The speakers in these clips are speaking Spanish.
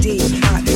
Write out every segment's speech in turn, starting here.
deep, hot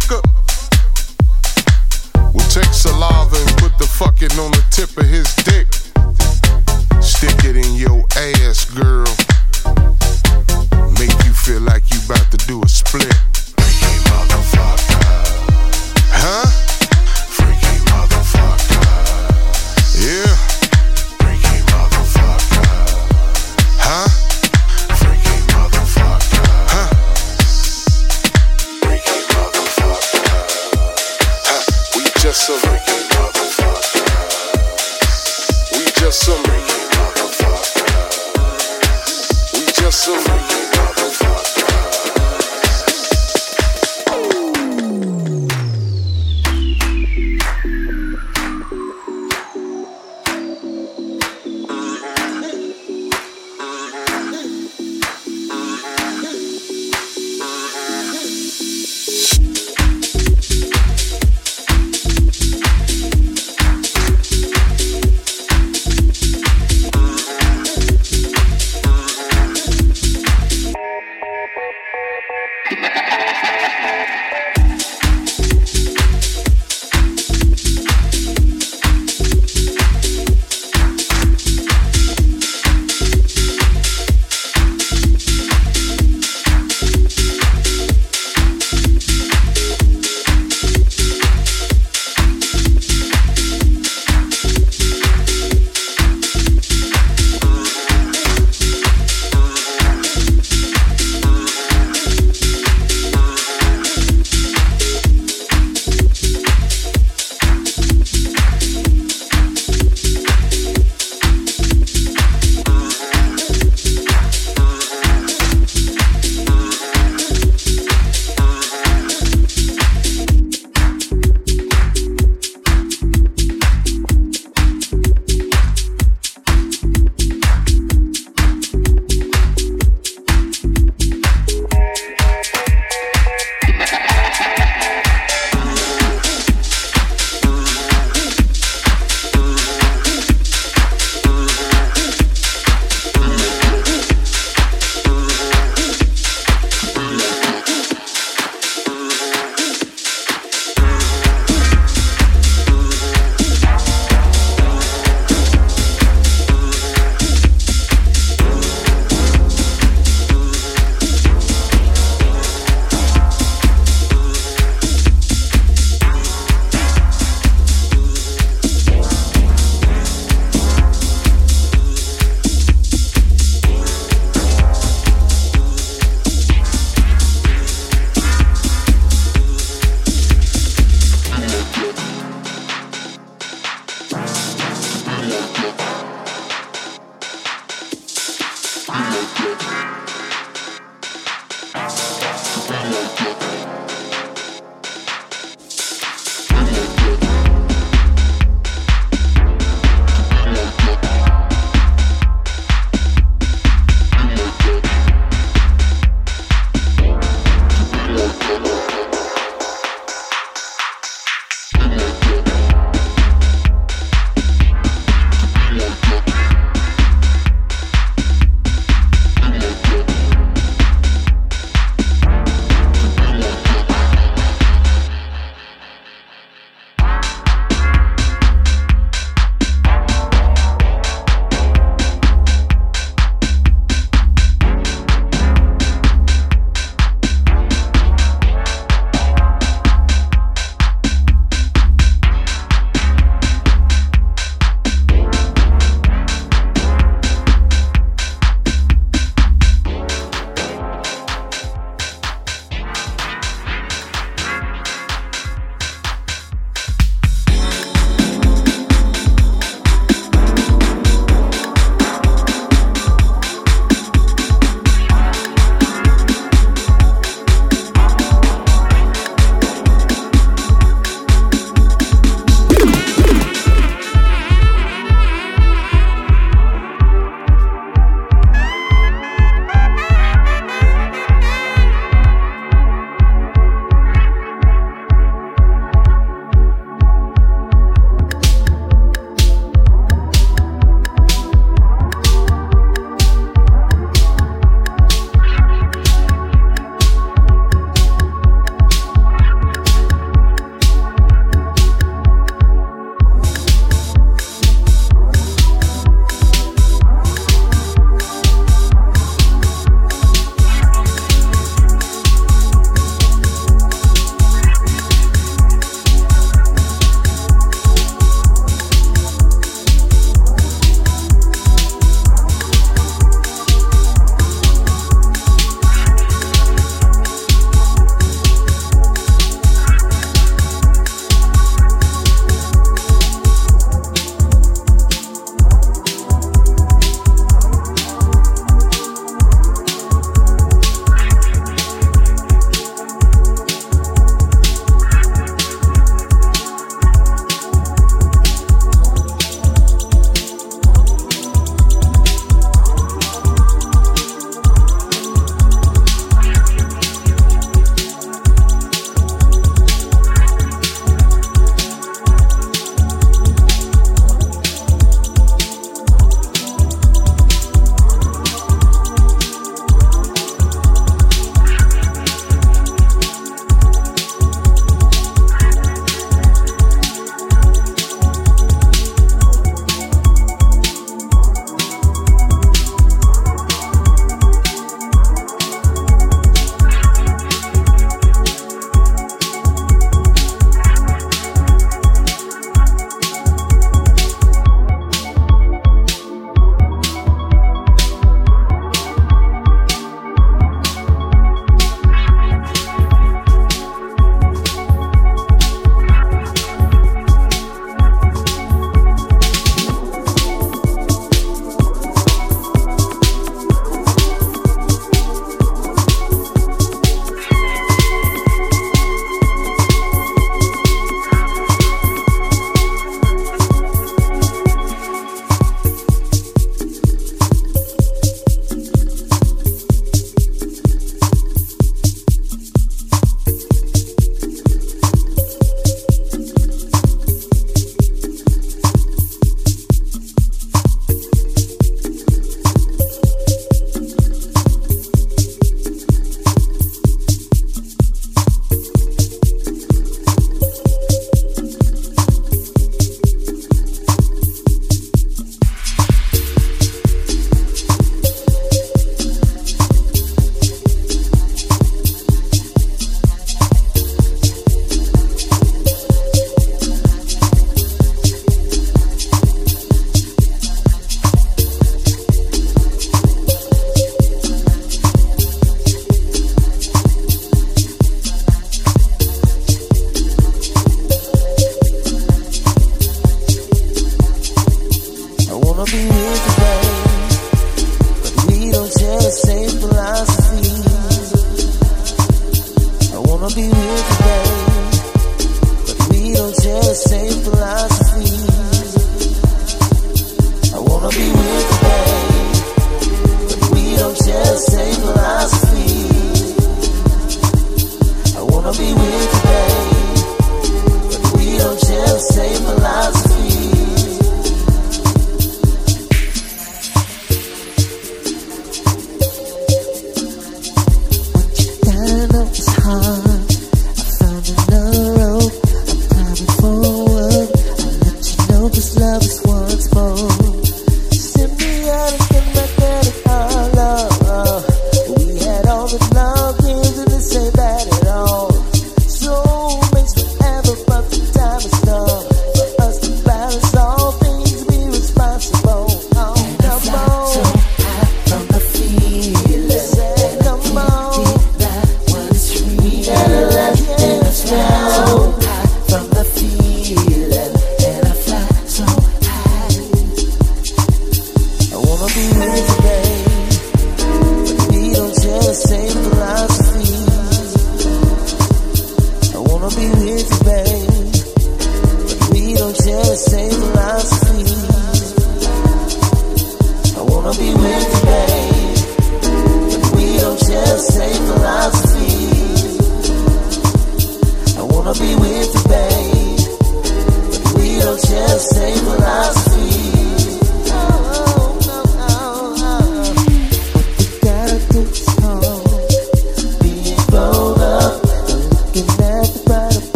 sucker. We'll take saliva and put the fucking on the tip of his dick. Stick it in your ass, girl.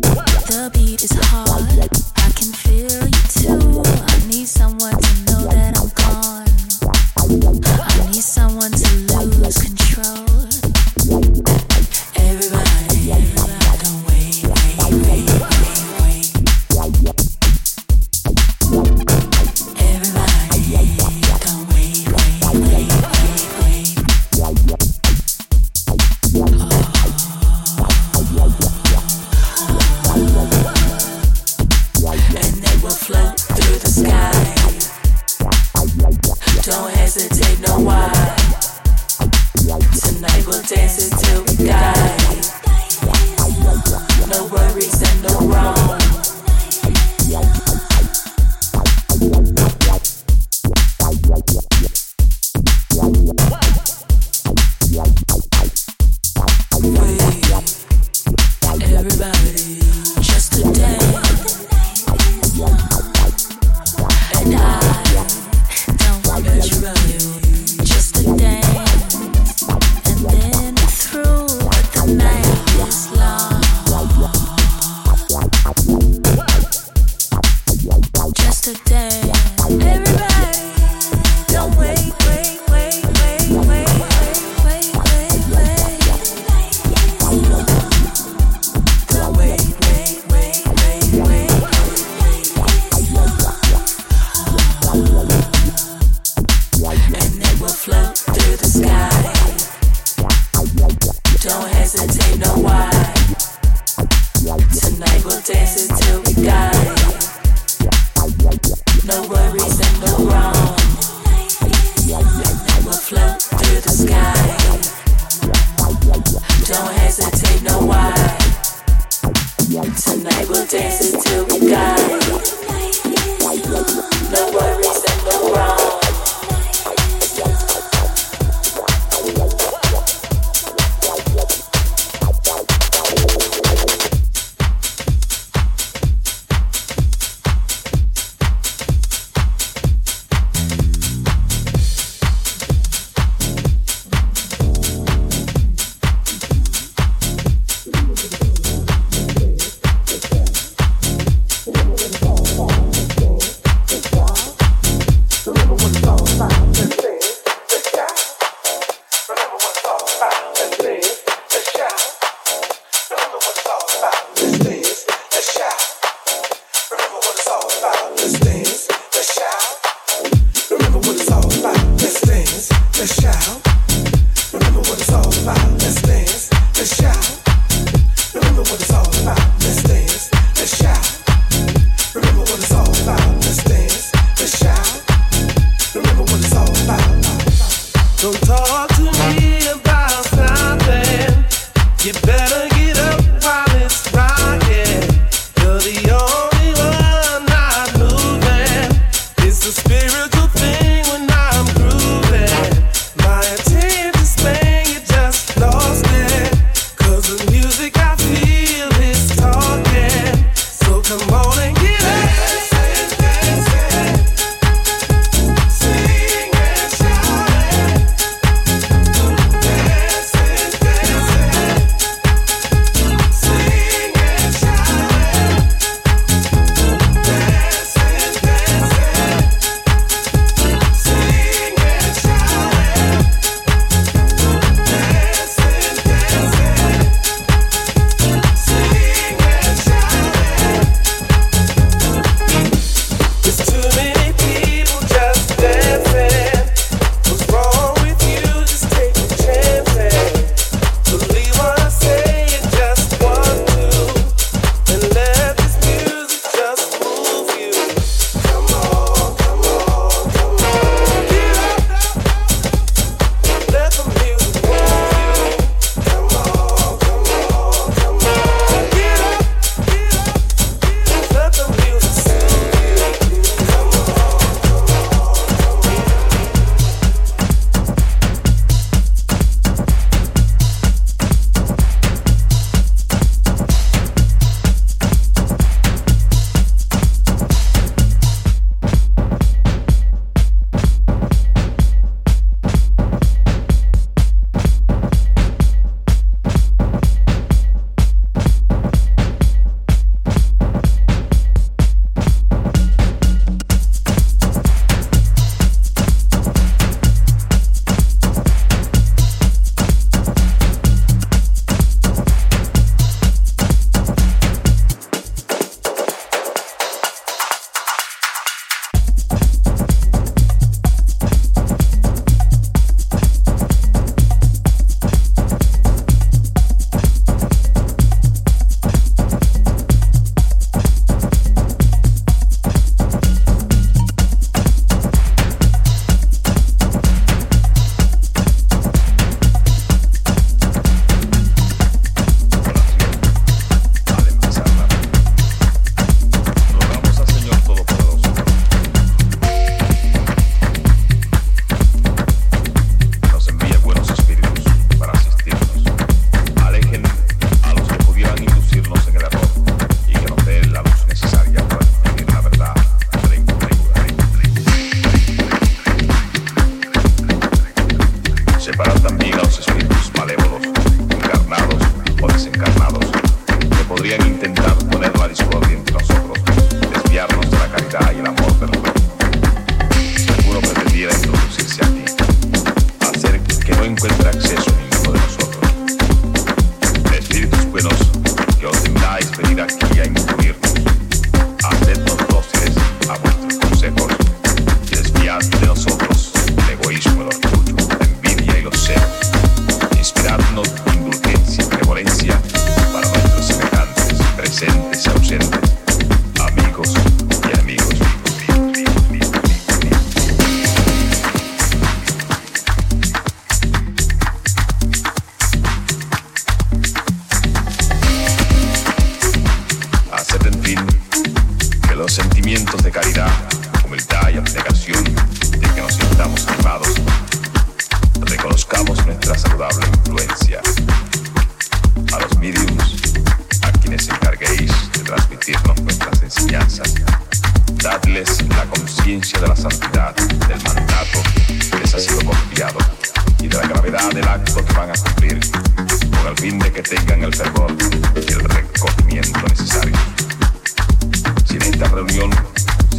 The beat is hot.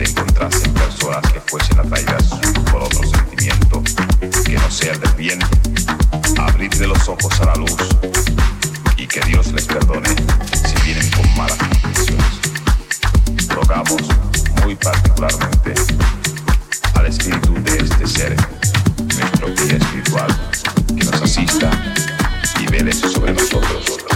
te encontrasen personas que fuesen atraídas por otro sentimiento que no sea el del bien, abrirle los ojos a la luz y que Dios les perdone si vienen con malas intenciones. Rogamos muy particularmente al espíritu de este ser, nuestro guía espiritual, que nos asista y vele sobre nosotros.